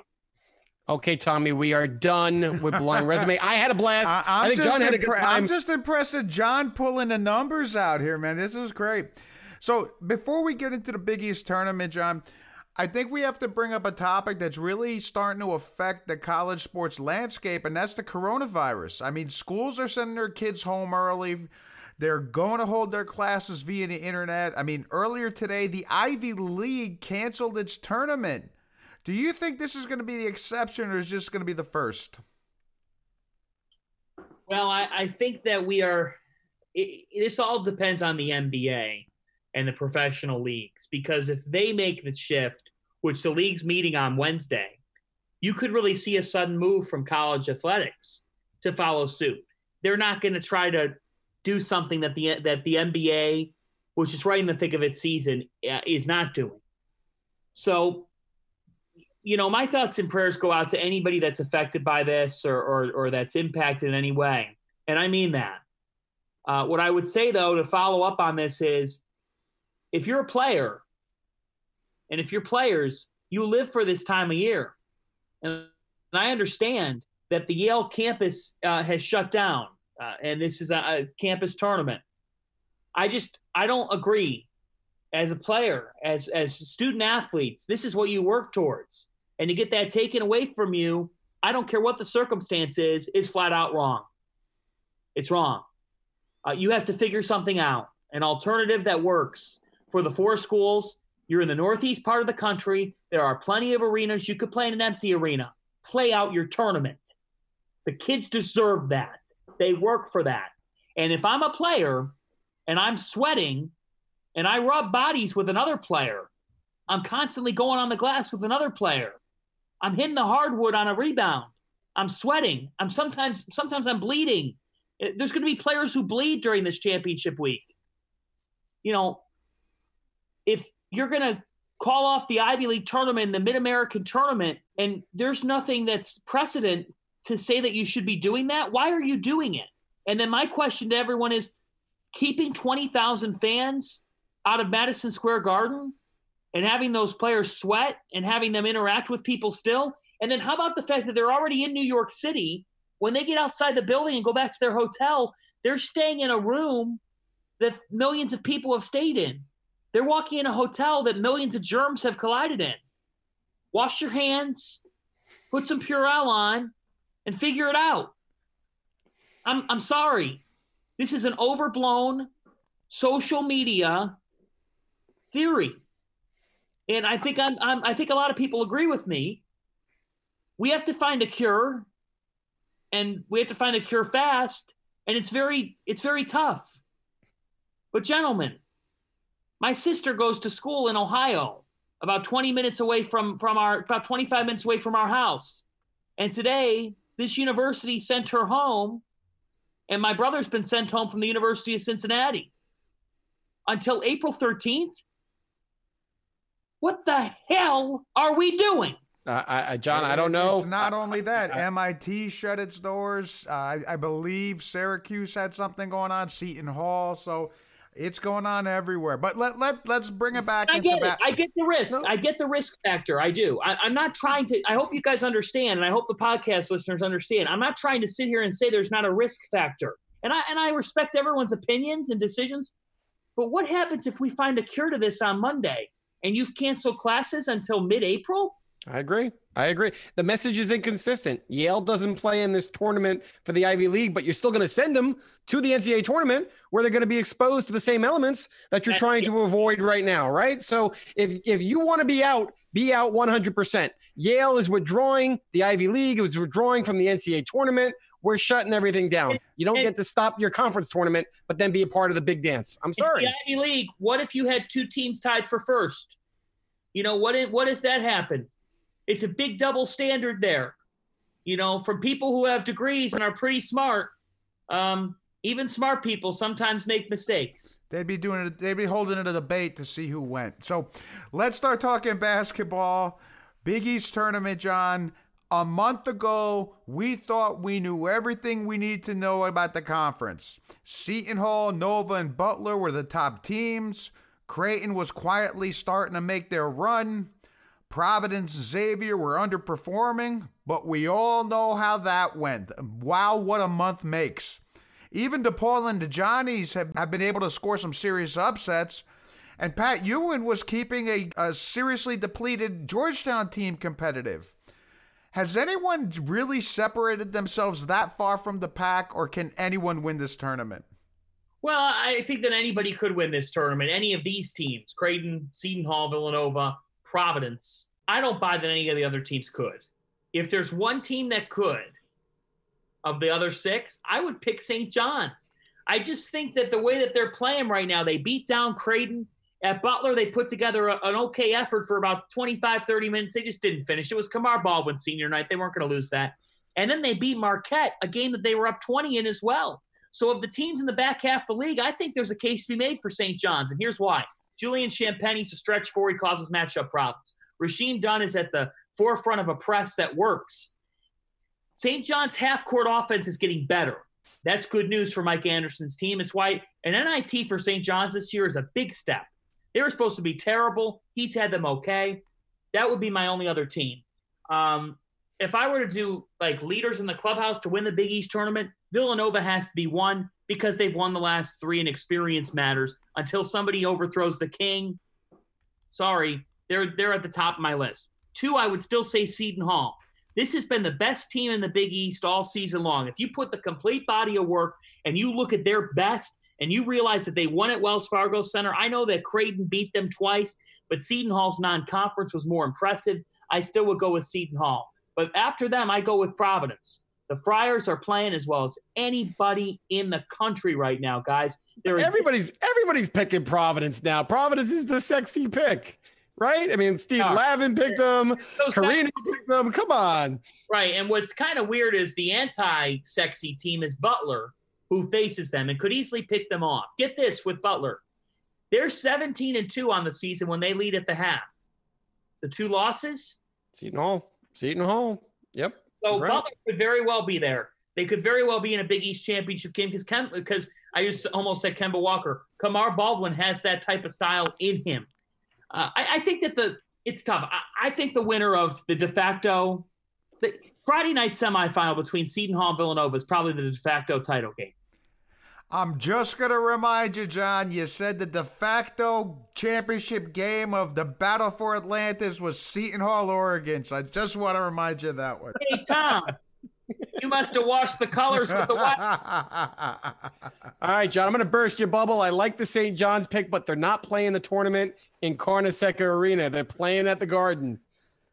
Okay, Tommy, we are done with blind resume. I had a blast. I, I, I'm think just John had a good time. I'm just impressed at John pulling the numbers out here, man. This is great. So before we get into the Big East tournament, John, I think we have to bring up a topic that's really starting to affect the college sports landscape, and that's the coronavirus. I mean, schools are sending their kids home early. They're going to hold their classes via the internet. I mean, earlier today, the Ivy League canceled its tournament. Do you think this is going to be the exception or is this going to be the first? Well, I, I think that we are. It, this all depends on the NBA and the professional leagues because if they make the shift, which the league's meeting on Wednesday, you could really see a sudden move from college athletics to follow suit. They're not going to try to do something that the that the NBA, which is right in the thick of its season, uh, is not doing. So, you know, my thoughts and prayers go out to anybody that's affected by this or, or, or that's impacted in any way. And I mean that. Uh, what I would say, though, to follow up on this is if you're a player and if you're players, you live for this time of year. And, and I understand that the Yale campus uh, has shut down uh, and this is a, a campus tournament. I just, I don't agree as a player, as as student athletes, this is what you work towards. And to get that taken away from you, I don't care what the circumstance is, is flat out wrong. It's wrong. Uh, you have to figure something out, an alternative that works for the four schools. You're in the northeast part of the country. There are plenty of arenas. You could play in an empty arena. Play out your tournament. The kids deserve that. They work for that. And if I'm a player and I'm sweating and I rub bodies with another player. I'm constantly going on the glass with another player. I'm hitting the hardwood on a rebound. I'm sweating. I'm sometimes sometimes I'm bleeding. Eh, there's going to be players who bleed during this championship week. You know, if you're going to call off the Ivy League tournament, the Mid American tournament, and there's nothing that's precedent to say that you should be doing that, why are you doing it? And then my question to everyone is keeping 20,000 fans out of Madison Square Garden and having those players sweat and having them interact with people still? And then how about the fact that they're already in New York City? When they get outside the building and go back to their hotel, they're staying in a room that millions of people have stayed in. They're walking in a hotel that millions of germs have collided in. Wash your hands, put some Purell on, and figure it out. I'm, I'm sorry. This is an overblown social media theory. And I think I'm, I'm I think a lot of people agree with me. We have to find a cure and we have to find a cure fast and it's very it's very tough. But gentlemen, my sister goes to school in Ohio, about 20 minutes away from from our about 25 minutes away from our house. And today, this university sent her home and my brother's been sent home from the University of Cincinnati until April 13th. What the hell are we doing? Uh, I, John, I don't know. It's not only that. MIT shut its doors. Uh, I, I, believe Syracuse had something going on. Seton Hall. So it's going on everywhere. But let let let's bring it back. I get it. I get the risk. No. I get the risk factor. I do. I, I'm not trying to. I hope you guys understand, and I hope the podcast listeners understand. I'm not trying to sit here and say there's not a risk factor. And I and I respect everyone's opinions and decisions. But what happens if we find a cure to this on Monday? and you've canceled classes until mid-April? I agree. I agree. The message is inconsistent. Yale doesn't play in this tournament for the Ivy League, but you're still going to send them to the NCAA tournament where they're going to be exposed to the same elements that you're trying to avoid right now, right? So if if you want to be out, be out 100%. Yale is withdrawing. The Ivy League is withdrawing from the NCAA tournament. We're shutting everything down. You don't get to stop your conference tournament, but then be a part of the big dance. I'm sorry. The Ivy League. What if you had two teams tied for first? You know what? If, what if that happened? It's a big double standard there. You know, from people who have degrees and are pretty smart. Um, even smart people sometimes make mistakes. They'd be doing it. They'd be holding it a debate to see who went. So, let's start talking basketball. Big East tournament, John. A month ago, we thought we knew everything we need to know about the conference. Seton Hall, Nova, and Butler were the top teams. Creighton was quietly starting to make their run. Providence Xavier were underperforming, but we all know how that went. Wow, what a month makes. Even DePaul and the Johnnies have, have been able to score some serious upsets. And Pat Ewing was keeping a, a seriously depleted Georgetown team competitive. Has anyone really separated themselves that far from the pack, or can anyone win this tournament? Well, I think that anybody could win this tournament. Any of these teams, Creighton, Seton Hall, Villanova, Providence. I don't buy that any of the other teams could. If there's one team that could, of the other six, I would pick St. John's. I just think that the way that they're playing right now, they beat down Creighton. At Butler, they put together a, an okay effort for about 25, 30 minutes. They just didn't finish. It was Kamar Baldwin senior night. They weren't going to lose that. And then they beat Marquette, a game that they were up 20 in as well. So, of the teams in the back half of the league, I think there's a case to be made for St. John's. And here's why Julian Champagnie's a stretch four. He causes matchup problems. Rasheem Dunn is at the forefront of a press that works. St. John's half court offense is getting better. That's good news for Mike Anderson's team. It's why an NIT for St. John's this year is a big step. They were supposed to be terrible. He's had them okay. That would be my only other team. Um, if I were to do like leaders in the clubhouse to win the Big East tournament, Villanova has to be one because they've won the last three and experience matters. Until somebody overthrows the king, sorry, they're they're at the top of my list. Two, I would still say Seton Hall. This has been the best team in the Big East all season long. If you put the complete body of work and you look at their best and you realize that they won at Wells Fargo Center, I know that Creighton beat them twice, but Seton Hall's non conference was more impressive. I still would go with Seton Hall. But after them, I go with Providence. The Friars are playing as well as anybody in the country right now, guys. They're everybody's everybody's picking Providence now. Providence is the sexy pick, right? I mean, Steve Yeah. Lavin picked them, so Karina picked them. Come on. Right. And what's kind of weird is the anti sexy team is Butler, who faces them and could easily pick them off. Get this with Butler. They're 17 and 2 on the season when they lead at the half. The two losses. Seton Hall. Seton Hall. Yep. So Right. Butler could very well be there. They could very well be in a Big East championship game because because I just almost said Kemba Walker. Kamar Baldwin has that type of style in him. Uh, I, I think that the it's tough. I, I think the winner of the de facto the Friday night semifinal between Seton Hall and Villanova is probably the de facto title game. I'm just going to remind you, John, you said the de facto championship game of the Battle for Atlantis was Seton Hall, Oregon. So I just want to remind you of that one. Hey Tom, you must have washed the colors with the white. All right, John, I'm going to burst your bubble. I like the St. John's pick, but they're not playing the tournament in Carnesecca Arena. They're playing at the Garden.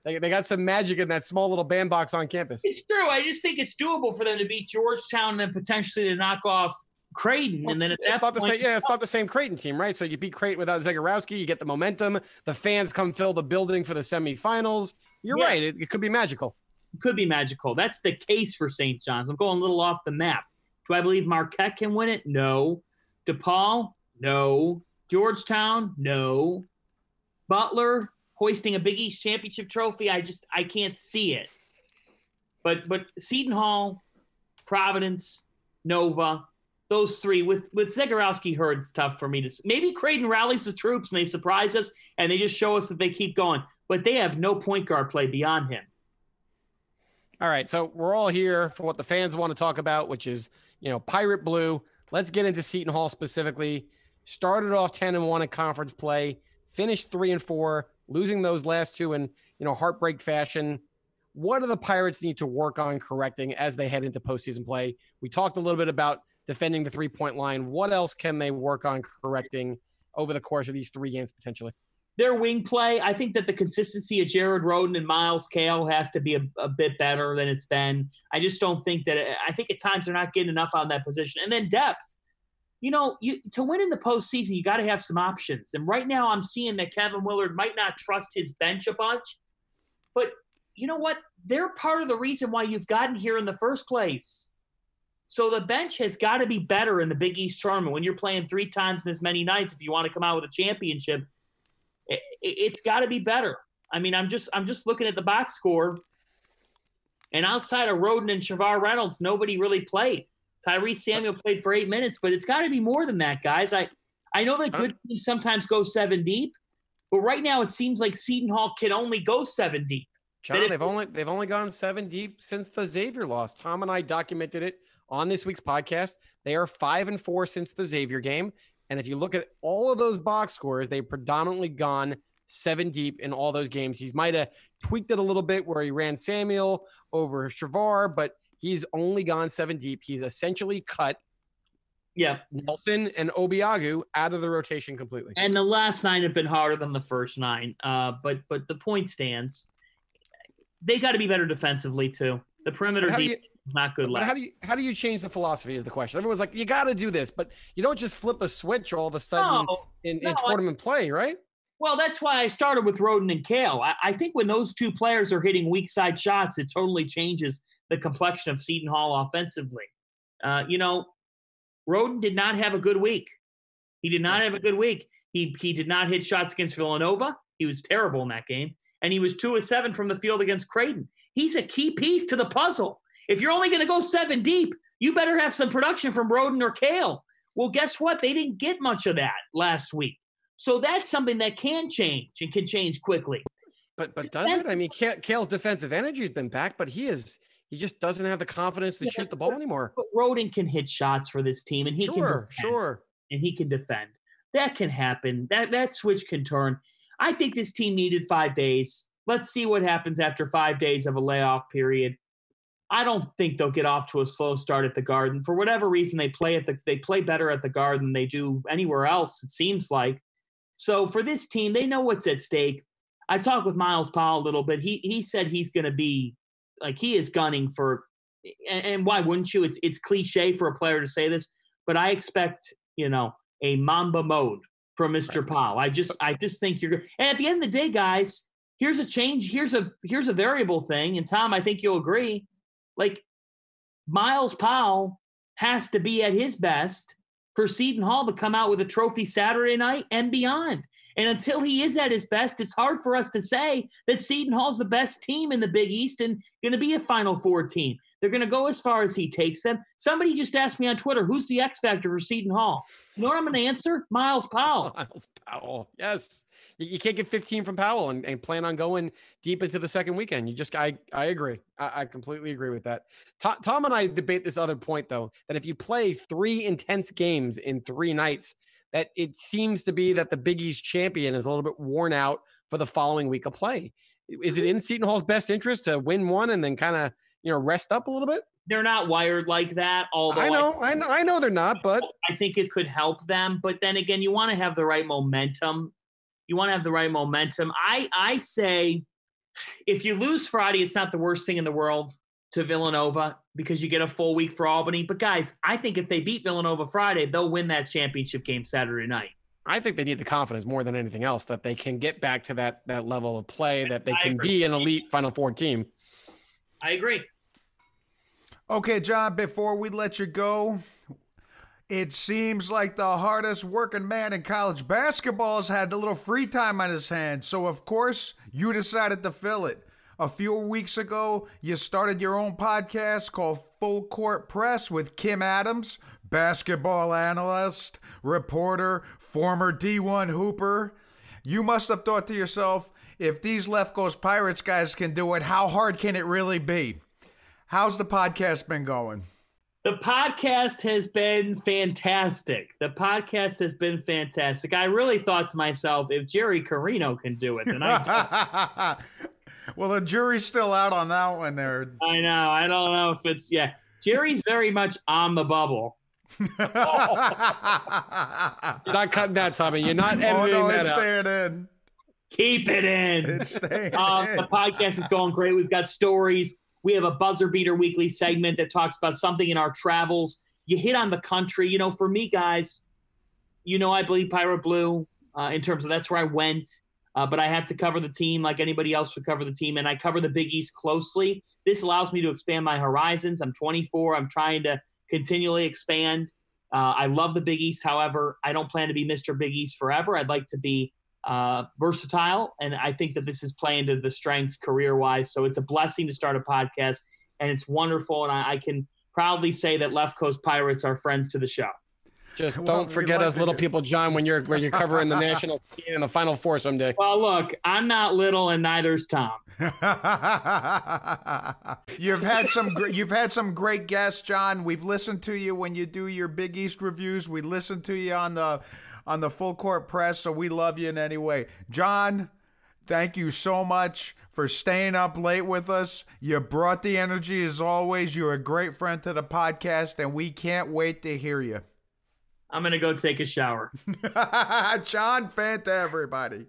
They, they got some magic in that small little bandbox on campus. It's true. I just think it's doable for them to beat Georgetown and then potentially to knock off Creighton, and then at It's that not the point, same. Yeah, it's not the same Creighton team, right? So you beat Creighton without Zegarowski, you get the momentum. The fans come fill the building for the semifinals. You're Yeah. right. It, it could be magical. It could be magical. That's the case for St. John's. I'm going a little off the map. Do I believe Marquette can win it? No. DePaul? No. Georgetown? No. Butler hoisting a Big East championship trophy? I just I can't see it. But but Seton Hall, Providence, Nova, those three with with Zegarowski hurt, it's tough for me to. Maybe Creighton rallies the troops and they surprise us and they just show us that they keep going. But they have no point guard play beyond him. All right, so we're all here for what the fans want to talk about, which is you know Pirate Blue. Let's get into Seton Hall specifically. Started off ten and one in conference play, finished three and four, losing those last two in you know heartbreak fashion. What do the Pirates need to work on correcting as they head into postseason play? We talked a little bit about defending the three point line. What else can they work on correcting over the course of these three games potentially? their wing play, I think that the consistency of Jared Rhoden and Myles Cale has to be a, a bit better than it's been. I just don't think that. I think at times they're not getting enough on that position, and then depth. You know, you to win in the postseason, you got to have some options. And right now, I'm seeing that Kevin Willard might not trust his bench a bunch, but you know what? They're part of the reason why you've gotten here in the first place. So the bench has got to be better in the Big East tournament when you're playing three times in as many nights. If you want to come out with a championship, it, it's got to be better. I mean, I'm just I'm just looking at the box score, and outside of Rhoden and Shavar Reynolds, nobody really played. Tyrese Samuel played for eight minutes, but it's got to be more than that, guys. I I know that good teams sometimes go seven deep, but right now it seems like Seton Hall can only go seven deep. John, if- they've only they've only gone seven deep since the Xavier loss. Tom and I documented it on this week's podcast. They are five and four since the Xavier game, and if you look at all of those box scores, they've predominantly gone seven deep in all those games. He's might have tweaked it a little bit where he ran Samuel over Shavar, but he's only gone seven deep. He's essentially cut Yeah, Nelson and Obiagu out of the rotation completely. and the last nine have been harder than the first nine. Uh, but but the point stands. They got to be better defensively too. The perimeter how do you- is not good. But last. how do you how do you change the philosophy is the question. Everyone's like, you got to do this, but you don't just flip a switch all of a sudden No, in, no, in I- tournament play, right? Well, that's why I started with Rhoden and Cale. I, I think when those two players are hitting weak side shots, it totally changes the complexion of Seton Hall offensively. Uh, you know, Rhoden did not have a good week. He did not have a good week. He he did not hit shots against Villanova. He was terrible in that game. and he was two of seven from the field against Creighton. He's a key piece to the puzzle. If you're only going to go seven deep, you better have some production from Rhoden or Cale. Well, guess what? They didn't get much of that last week. So that's something that can change and can change quickly. But but does it? I mean, Cale's defensive energy has been back, but he is he just doesn't have the confidence to yeah, shoot the ball anymore. But Rhoden can hit shots for this team, and he sure, can defend, sure, and he can defend. That can happen. That that switch can turn. I think this team needed five days. Let's see what happens after five days of a layoff period. I don't think they'll get off to a slow start at the Garden. For whatever reason, they play at the they play better at the Garden than they do anywhere else. It seems like. So for this team, they know what's at stake. I talked with Myles Powell a little bit. He he said he's going to be like he is gunning for, and, and why wouldn't you? It's it's cliche for a player to say this, but I expect you know a Mamba mode from Mr. Right. Powell. I just I just think you're. And at the end of the day, guys, here's a change. Here's a here's a variable thing. And Tom, I think you'll agree. Like Myles Powell has to be at his best for Seton Hall to come out with a trophy Saturday night and beyond. And until he is at his best, it's hard for us to say that Seton Hall's the best team in the Big East and going to be a Final Four team. They're going to go as far as he takes them. Somebody just asked me on Twitter, who's the X factor for Seton Hall? You know what I'm going to answer? Myles Powell. Myles Powell. Yes. You can't get 15 from Powell and, and, plan on going deep into the second weekend. You just, I, I agree. I, I completely agree with that. Tom, Tom and I debate this other point, though, that if you play three intense games in three nights, that it seems to be that the Big East champion is a little bit worn out for the following week of play. Is it mm-hmm. in Seton Hall's best interest to win one and then kind of you know rest up a little bit? They're not wired like that. Although I know, I, I know, I know they're not, but I think it could help them. But then again, you want to have the right momentum. You want to have the right momentum. I I say, if you lose Friday, it's not the worst thing in the world to Villanova because you get a full week for Albany. But guys, I think if they beat Villanova Friday, they'll win that championship game Saturday night. I think they need the confidence more than anything else that they can get back to that that level of play, that they can be an elite Final Four team. I agree. Okay, John, before we let you go, it seems like the hardest working man in college basketball has had a little free time on his hands. So, of course, you decided to fill it. A few weeks ago, you started your own podcast called Full Court Press with Kim Adams, basketball analyst, reporter, former D1 hooper. You must have thought to yourself, if these Left Coast Pirates guys can do it, how hard can it really be? How's the podcast been going? The podcast has been fantastic. The podcast has been fantastic. I really thought to myself, if Jerry Carino can do it, then I well, the jury's still out on that one there. I know. I don't know if it's yeah. Jerry's very much on the bubble. You're not cutting that, Tommy. You're not editing oh, no, that it's out. staying in. Keep it in. It's staying um, in. The podcast is going great. We've got stories. We have a buzzer beater weekly segment that talks about something in our travels. You hit on the country. You know, for me, guys, you know, I believe Pirate Blue uh, in terms of that's where I went. Uh, but I have to cover the team like anybody else would cover the team, and I cover the Big East closely. This allows me to expand my horizons. I'm 24. I'm trying to continually expand. Uh, I love the Big East. However, I don't plan to be Mr. Big East forever. I'd like to be uh, versatile, and I think that this is playing to the strengths career wise. So it's a blessing to start a podcast, and it's wonderful. And I, I can proudly say that Left Coast Pirates are friends to the show. Just don't forget us little people, John, when you're when you're covering the national scene in the Final Four someday. Well, look, I'm not little, and neither's Tom. you've had some you've had some great guests, John. We've listened to you when you do your Big East reviews. We listen to you on the on the full court press, so we love you in any way, John. Thank you so much for staying up late with us. You brought the energy as always. You're a great friend to the podcast, and we can't wait to hear you. I'm gonna go take a shower. John Fanta, everybody.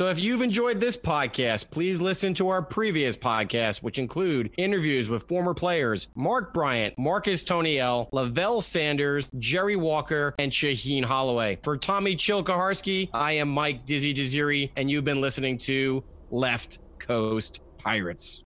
So if you've enjoyed this podcast, please listen to our previous podcasts, which include interviews with former players Mark Bryant, Marcus Toney-El, LaVelle Sanders, Jerry Walker, and Shaheen Holloway. For Tommy Chilkaharsky, I am Mike Dizzy Desiri, and you've been listening to Left Coast Pirates.